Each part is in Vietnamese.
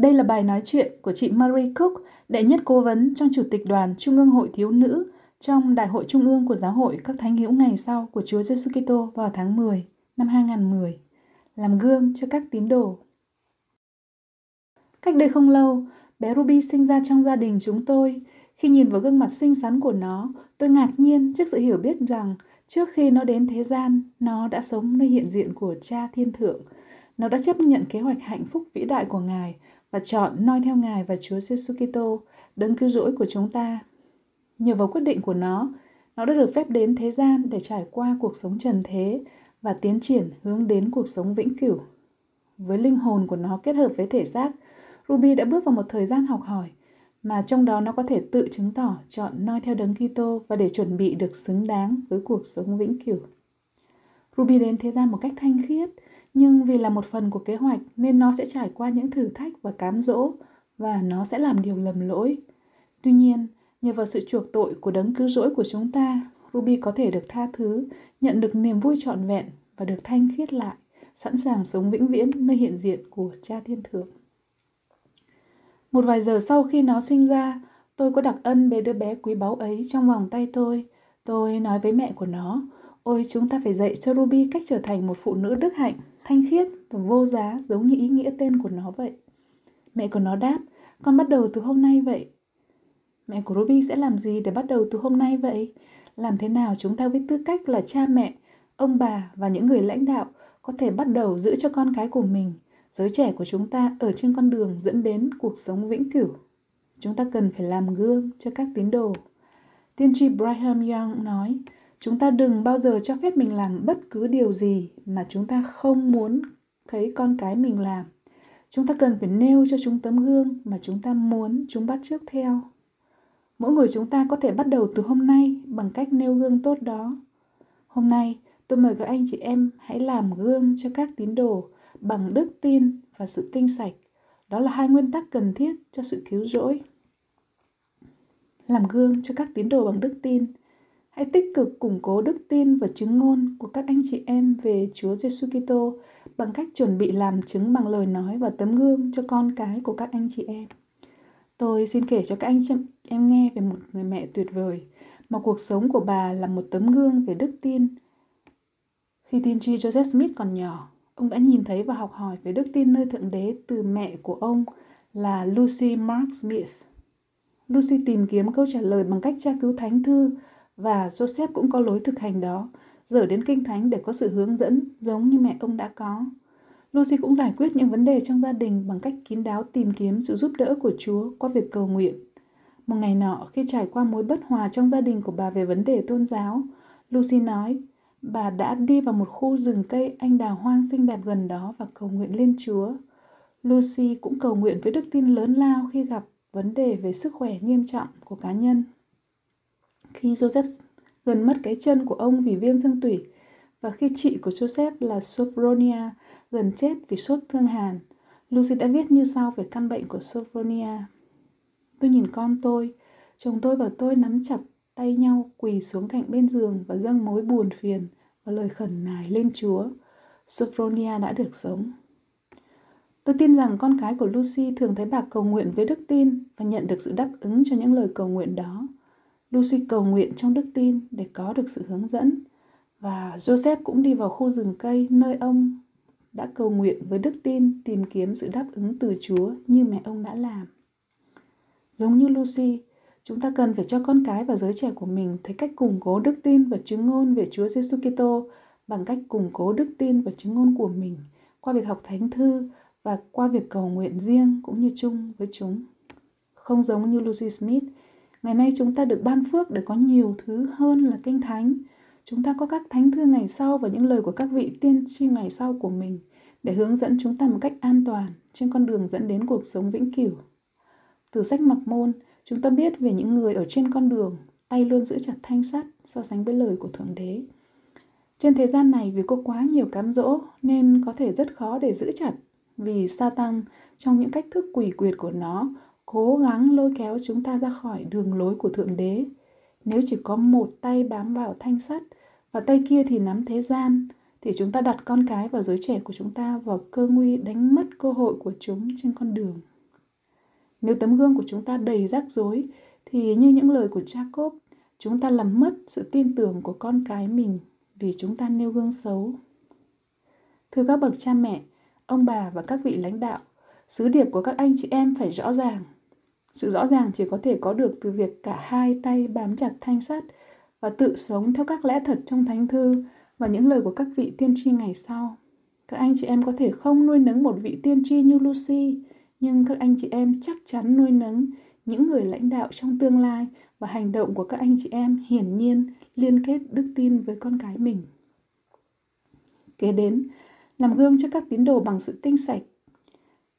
Đây là bài nói chuyện của chị Marie Cook, đệ nhất cố vấn trong Chủ tịch đoàn Trung ương Hội Thiếu Nữ trong Đại hội Trung ương của Giáo hội các Thánh hữu ngày sau của Chúa Giêsu Kitô vào tháng 10 năm 2010, làm gương cho các tín đồ. Cách đây không lâu, bé Ruby sinh ra trong gia đình chúng tôi. Khi nhìn vào gương mặt xinh xắn của nó, tôi ngạc nhiên trước sự hiểu biết rằng trước khi nó đến thế gian, nó đã sống nơi hiện diện của cha thiên thượng. Nó đã chấp nhận kế hoạch hạnh phúc vĩ đại của Ngài và chọn noi theo Ngài và Chúa Giêsu Kitô, đấng cứu rỗi của chúng ta. Nhờ vào quyết định của nó, nó đã được phép đến thế gian để trải qua cuộc sống trần thế và tiến triển hướng đến cuộc sống vĩnh cửu. Với linh hồn của nó kết hợp với thể xác, Ruby đã bước vào một thời gian học hỏi mà trong đó nó có thể tự chứng tỏ chọn noi theo đấng Kitô và để chuẩn bị được xứng đáng với cuộc sống vĩnh cửu. Ruby đến thế gian một cách thanh khiết, nhưng vì là một phần của kế hoạch nên nó sẽ trải qua những thử thách và cám dỗ và nó sẽ làm điều lầm lỗi. Tuy nhiên, nhờ vào sự chuộc tội của đấng cứu rỗi của chúng ta, Ruby có thể được tha thứ, nhận được niềm vui trọn vẹn và được thanh khiết lại, sẵn sàng sống vĩnh viễn nơi hiện diện của cha thiên thượng. Một vài giờ sau khi nó sinh ra, tôi có đặc ân bế đứa bé quý báu ấy trong vòng tay tôi. Tôi nói với mẹ của nó, ôi chúng ta phải dạy cho Ruby cách trở thành một phụ nữ đức hạnh, thanh khiết và vô giá giống như ý nghĩa tên của nó vậy. Mẹ của nó đáp, con bắt đầu từ hôm nay vậy. Mẹ của Ruby sẽ làm gì để bắt đầu từ hôm nay vậy? Làm thế nào chúng ta với tư cách là cha mẹ, ông bà và những người lãnh đạo có thể bắt đầu giữ cho con cái của mình, giới trẻ của chúng ta ở trên con đường dẫn đến cuộc sống vĩnh cửu? Chúng ta cần phải làm gương cho các tín đồ. Tiên tri Brigham Young nói, chúng ta đừng bao giờ cho phép mình làm bất cứ điều gì mà chúng ta không muốn thấy con cái mình làm. Chúng ta cần phải nêu cho chúng tấm gương mà chúng ta muốn chúng bắt trước theo. Mỗi người chúng ta có thể bắt đầu từ hôm nay bằng cách nêu gương tốt đó. Hôm nay, tôi mời các anh chị em hãy làm gương cho các tín đồ bằng đức tin và sự tinh sạch. Đó là hai nguyên tắc cần thiết cho sự cứu rỗi. Làm gương cho các tín đồ bằng đức tin. Hãy tích cực củng cố đức tin và chứng ngôn của các anh chị em về Chúa Giêsu Kitô bằng cách chuẩn bị làm chứng bằng lời nói và tấm gương cho con cái của các anh chị em. Tôi xin kể cho các anh chị em nghe về một người mẹ tuyệt vời mà cuộc sống của bà là một tấm gương về đức tin. Khi tiên tri Joseph Smith còn nhỏ, ông đã nhìn thấy và học hỏi về đức tin nơi Thượng Đế từ mẹ của ông là Lucy Mark Smith. Lucy tìm kiếm câu trả lời bằng cách tra cứu thánh thư và Joseph cũng có lối thực hành đó, dở đến kinh thánh để có sự hướng dẫn giống như mẹ ông đã có. Lucy cũng giải quyết những vấn đề trong gia đình bằng cách kín đáo tìm kiếm sự giúp đỡ của Chúa qua việc cầu nguyện. Một ngày nọ, khi trải qua mối bất hòa trong gia đình của bà về vấn đề tôn giáo, Lucy nói, bà đã đi vào một khu rừng cây anh đào hoang xinh đẹp gần đó và cầu nguyện lên Chúa. Lucy cũng cầu nguyện với đức tin lớn lao khi gặp vấn đề về sức khỏe nghiêm trọng của cá nhân khi Joseph gần mất cái chân của ông vì viêm xương tủy và khi chị của Joseph là Sophronia gần chết vì sốt thương hàn. Lucy đã viết như sau về căn bệnh của Sophronia. Tôi nhìn con tôi, chồng tôi và tôi nắm chặt tay nhau quỳ xuống cạnh bên giường và dâng mối buồn phiền và lời khẩn nài lên Chúa. Sophronia đã được sống. Tôi tin rằng con cái của Lucy thường thấy bà cầu nguyện với đức tin và nhận được sự đáp ứng cho những lời cầu nguyện đó. Lucy cầu nguyện trong đức tin để có được sự hướng dẫn và Joseph cũng đi vào khu rừng cây nơi ông đã cầu nguyện với đức tin tìm kiếm sự đáp ứng từ Chúa như mẹ ông đã làm. Giống như Lucy, chúng ta cần phải cho con cái và giới trẻ của mình thấy cách củng cố đức tin và chứng ngôn về Chúa Giêsu Kitô bằng cách củng cố đức tin và chứng ngôn của mình qua việc học thánh thư và qua việc cầu nguyện riêng cũng như chung với chúng. Không giống như Lucy Smith, Ngày nay chúng ta được ban phước để có nhiều thứ hơn là kinh thánh. chúng ta có các thánh thư ngày sau và những lời của các vị tiên tri ngày sau của mình để hướng dẫn chúng ta một cách an toàn trên con đường dẫn đến cuộc sống vĩnh cửu. Từ sách Mặc Môn, chúng ta biết về những người ở trên con đường, tay luôn giữ chặt thanh sắt so sánh với lời của Thượng Đế. Trên thế gian này vì có quá nhiều cám dỗ nên có thể rất khó để giữ chặt vì Satan trong những cách thức quỷ quyệt của nó cố gắng lôi kéo chúng ta ra khỏi đường lối của Thượng Đế. Nếu chỉ có một tay bám vào thanh sắt và tay kia thì nắm thế gian, thì chúng ta đặt con cái và giới trẻ của chúng ta vào cơ nguy đánh mất cơ hội của chúng trên con đường. Nếu tấm gương của chúng ta đầy rắc rối, thì như những lời của Jacob, chúng ta làm mất sự tin tưởng của con cái mình vì chúng ta nêu gương xấu. Thưa các bậc cha mẹ, ông bà và các vị lãnh đạo, sứ điệp của các anh chị em phải rõ ràng. Sự rõ ràng chỉ có thể có được từ việc cả hai tay bám chặt thanh sắt và tự sống theo các lẽ thật trong thánh thư và những lời của các vị tiên tri ngày sau. Các anh chị em có thể không nuôi nấng một vị tiên tri như Lucy, nhưng các anh chị em chắc chắn nuôi nấng những người lãnh đạo trong tương lai và hành động của các anh chị em hiển nhiên liên kết đức tin với con cái mình. Kế đến, làm gương cho các tín đồ bằng sự tinh sạch.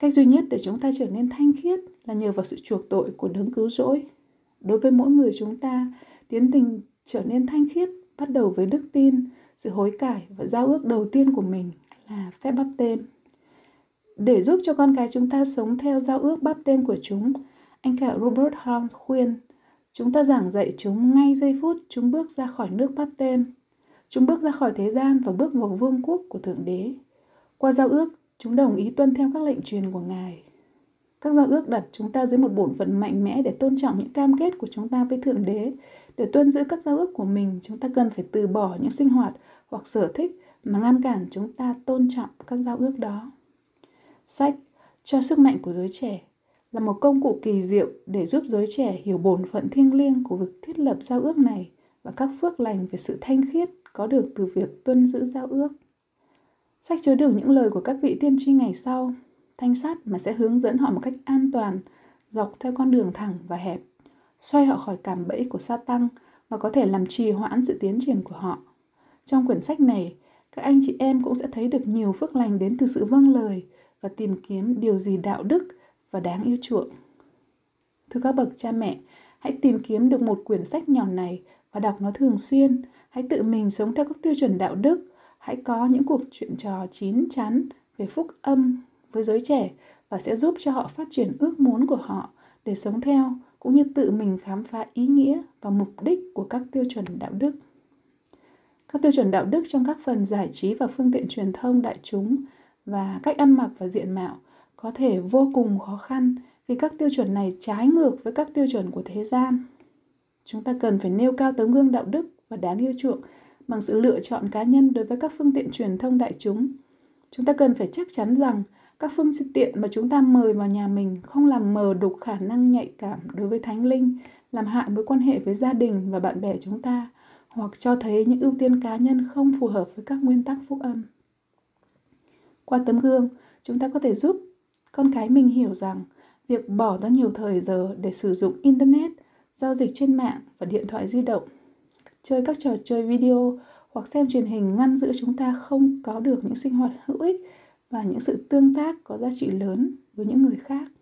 Cách duy nhất để chúng ta trở nên thanh khiết là nhờ vào sự chuộc tội của đấng cứu rỗi. Đối với mỗi người chúng ta, tiến trình trở nên thanh khiết bắt đầu với đức tin, sự hối cải và giao ước đầu tiên của mình là phép bắp tên. Để giúp cho con cái chúng ta sống theo giao ước bắp tên của chúng, anh cả Robert Holmes khuyên chúng ta giảng dạy chúng ngay giây phút chúng bước ra khỏi nước bắp tên. Chúng bước ra khỏi thế gian và bước vào vương quốc của Thượng Đế. Qua giao ước, chúng đồng ý tuân theo các lệnh truyền của Ngài. Các giao ước đặt chúng ta dưới một bổn phận mạnh mẽ để tôn trọng những cam kết của chúng ta với Thượng Đế. Để tuân giữ các giao ước của mình, chúng ta cần phải từ bỏ những sinh hoạt hoặc sở thích mà ngăn cản chúng ta tôn trọng các giao ước đó. Sách cho sức mạnh của giới trẻ là một công cụ kỳ diệu để giúp giới trẻ hiểu bổn phận thiêng liêng của việc thiết lập giao ước này và các phước lành về sự thanh khiết có được từ việc tuân giữ giao ước. Sách chứa đựng những lời của các vị tiên tri ngày sau, thanh sắt mà sẽ hướng dẫn họ một cách an toàn, dọc theo con đường thẳng và hẹp, xoay họ khỏi cảm bẫy của sa tăng và có thể làm trì hoãn sự tiến triển của họ. Trong quyển sách này, các anh chị em cũng sẽ thấy được nhiều phước lành đến từ sự vâng lời và tìm kiếm điều gì đạo đức và đáng yêu chuộng. Thưa các bậc cha mẹ, hãy tìm kiếm được một quyển sách nhỏ này và đọc nó thường xuyên. Hãy tự mình sống theo các tiêu chuẩn đạo đức. Hãy có những cuộc chuyện trò chín chắn về phúc âm với giới trẻ và sẽ giúp cho họ phát triển ước muốn của họ để sống theo, cũng như tự mình khám phá ý nghĩa và mục đích của các tiêu chuẩn đạo đức. Các tiêu chuẩn đạo đức trong các phần giải trí và phương tiện truyền thông đại chúng và cách ăn mặc và diện mạo có thể vô cùng khó khăn vì các tiêu chuẩn này trái ngược với các tiêu chuẩn của thế gian. Chúng ta cần phải nêu cao tấm gương đạo đức và đáng yêu chuộng bằng sự lựa chọn cá nhân đối với các phương tiện truyền thông đại chúng. Chúng ta cần phải chắc chắn rằng các phương tiện mà chúng ta mời vào nhà mình không làm mờ đục khả năng nhạy cảm đối với thánh linh, làm hại mối quan hệ với gia đình và bạn bè chúng ta, hoặc cho thấy những ưu tiên cá nhân không phù hợp với các nguyên tắc phúc âm. Qua tấm gương, chúng ta có thể giúp con cái mình hiểu rằng việc bỏ ra nhiều thời giờ để sử dụng internet, giao dịch trên mạng và điện thoại di động, chơi các trò chơi video hoặc xem truyền hình ngăn giữ chúng ta không có được những sinh hoạt hữu ích và những sự tương tác có giá trị lớn với những người khác.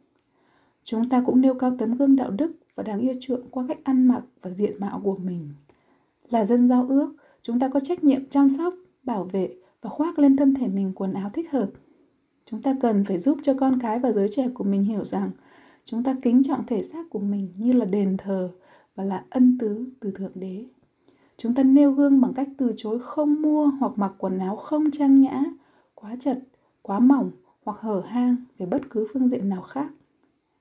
Chúng ta cũng nêu cao tấm gương đạo đức và đáng yêu chuộng qua cách ăn mặc và diện mạo của mình. Là dân giao ước, chúng ta có trách nhiệm chăm sóc, bảo vệ và khoác lên thân thể mình quần áo thích hợp. Chúng ta cần phải giúp cho con cái và giới trẻ của mình hiểu rằng chúng ta kính trọng thể xác của mình như là đền thờ và là ân tứ từ Thượng Đế. Chúng ta nêu gương bằng cách từ chối không mua hoặc mặc quần áo không trang nhã, quá chật, quá mỏng hoặc hở hang về bất cứ phương diện nào khác.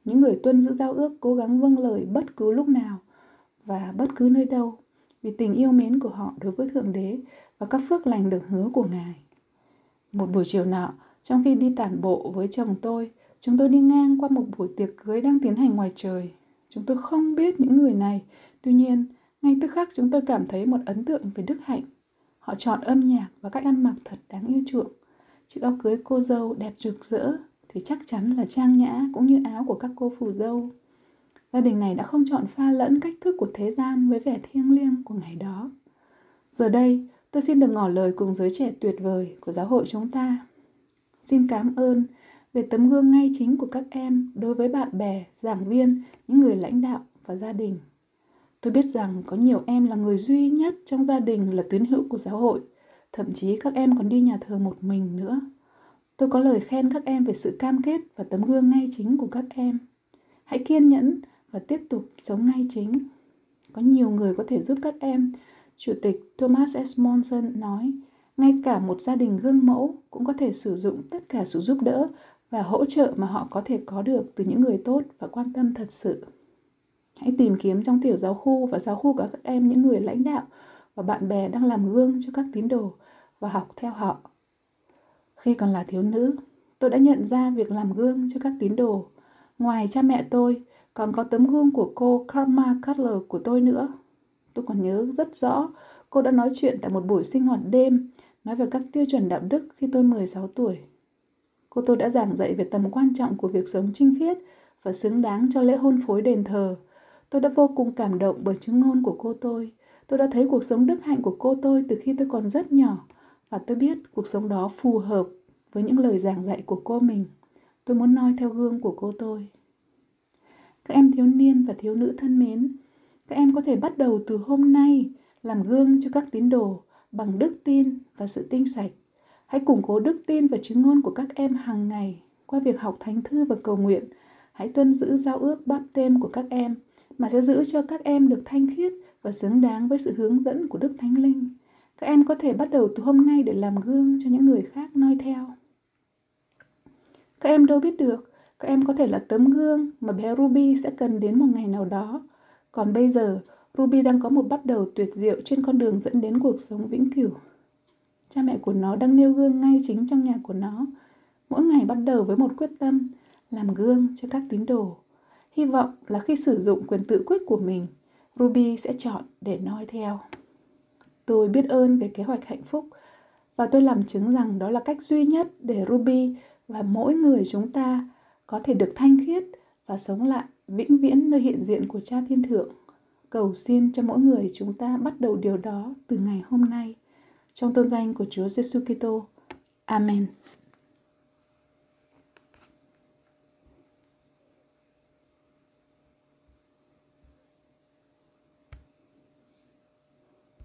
Những người tuân giữ giao ước cố gắng vâng lời bất cứ lúc nào và bất cứ nơi đâu vì tình yêu mến của họ đối với Thượng Đế và các phước lành được hứa của Ngài. Một buổi chiều nọ, trong khi đi tản bộ với chồng tôi, chúng tôi đi ngang qua một buổi tiệc cưới đang tiến hành ngoài trời. Chúng tôi không biết những người này, tuy nhiên, ngay tức khắc chúng tôi cảm thấy một ấn tượng về Đức Hạnh. Họ chọn âm nhạc và cách ăn mặc thật đáng yêu chuộng. Chiếc áo cưới cô dâu đẹp rực rỡ thì chắc chắn là trang nhã cũng như áo của các cô phù dâu. Gia đình này đã không chọn pha lẫn cách thức của thế gian với vẻ thiêng liêng của ngày đó. Giờ đây, tôi xin được ngỏ lời cùng giới trẻ tuyệt vời của giáo hội chúng ta. Xin cảm ơn về tấm gương ngay chính của các em đối với bạn bè, giảng viên, những người lãnh đạo và gia đình. Tôi biết rằng có nhiều em là người duy nhất trong gia đình là tín hữu của giáo hội, thậm chí các em còn đi nhà thờ một mình nữa. Tôi có lời khen các em về sự cam kết và tấm gương ngay chính của các em. Hãy kiên nhẫn và tiếp tục sống ngay chính. Có nhiều người có thể giúp các em. Chủ tịch Thomas S. Monson nói, ngay cả một gia đình gương mẫu cũng có thể sử dụng tất cả sự giúp đỡ và hỗ trợ mà họ có thể có được từ những người tốt và quan tâm thật sự. Hãy tìm kiếm trong tiểu giáo khu và giáo khu của các em những người lãnh đạo và bạn bè đang làm gương cho các tín đồ và học theo họ. Khi còn là thiếu nữ, tôi đã nhận ra việc làm gương cho các tín đồ. Ngoài cha mẹ tôi, còn có tấm gương của cô Karma Cutler của tôi nữa. Tôi còn nhớ rất rõ cô đã nói chuyện tại một buổi sinh hoạt đêm nói về các tiêu chuẩn đạo đức khi tôi 16 tuổi. Cô tôi đã giảng dạy về tầm quan trọng của việc sống trinh khiết và xứng đáng cho lễ hôn phối đền thờ. Tôi đã vô cùng cảm động bởi chứng ngôn của cô tôi. Tôi đã thấy cuộc sống đức hạnh của cô tôi từ khi tôi còn rất nhỏ và tôi biết cuộc sống đó phù hợp với những lời giảng dạy của cô mình. Tôi muốn noi theo gương của cô tôi. Các em thiếu niên và thiếu nữ thân mến, các em có thể bắt đầu từ hôm nay làm gương cho các tín đồ bằng đức tin và sự tinh sạch. Hãy củng cố đức tin và chứng ngôn của các em hàng ngày qua việc học thánh thư và cầu nguyện. Hãy tuân giữ giao ước báp tên của các em mà sẽ giữ cho các em được thanh khiết và xứng đáng với sự hướng dẫn của Đức Thánh Linh. Các em có thể bắt đầu từ hôm nay để làm gương cho những người khác noi theo. Các em đâu biết được, các em có thể là tấm gương mà bé Ruby sẽ cần đến một ngày nào đó. Còn bây giờ, Ruby đang có một bắt đầu tuyệt diệu trên con đường dẫn đến cuộc sống vĩnh cửu. Cha mẹ của nó đang nêu gương ngay chính trong nhà của nó. Mỗi ngày bắt đầu với một quyết tâm làm gương cho các tín đồ. Hy vọng là khi sử dụng quyền tự quyết của mình, Ruby sẽ chọn để noi theo. Tôi biết ơn về kế hoạch hạnh phúc và tôi làm chứng rằng đó là cách duy nhất để Ruby và mỗi người chúng ta có thể được thanh khiết và sống lại vĩnh viễn nơi hiện diện của Cha Thiên Thượng. Cầu xin cho mỗi người chúng ta bắt đầu điều đó từ ngày hôm nay. Trong tôn danh của Chúa Giêsu Kitô. Amen.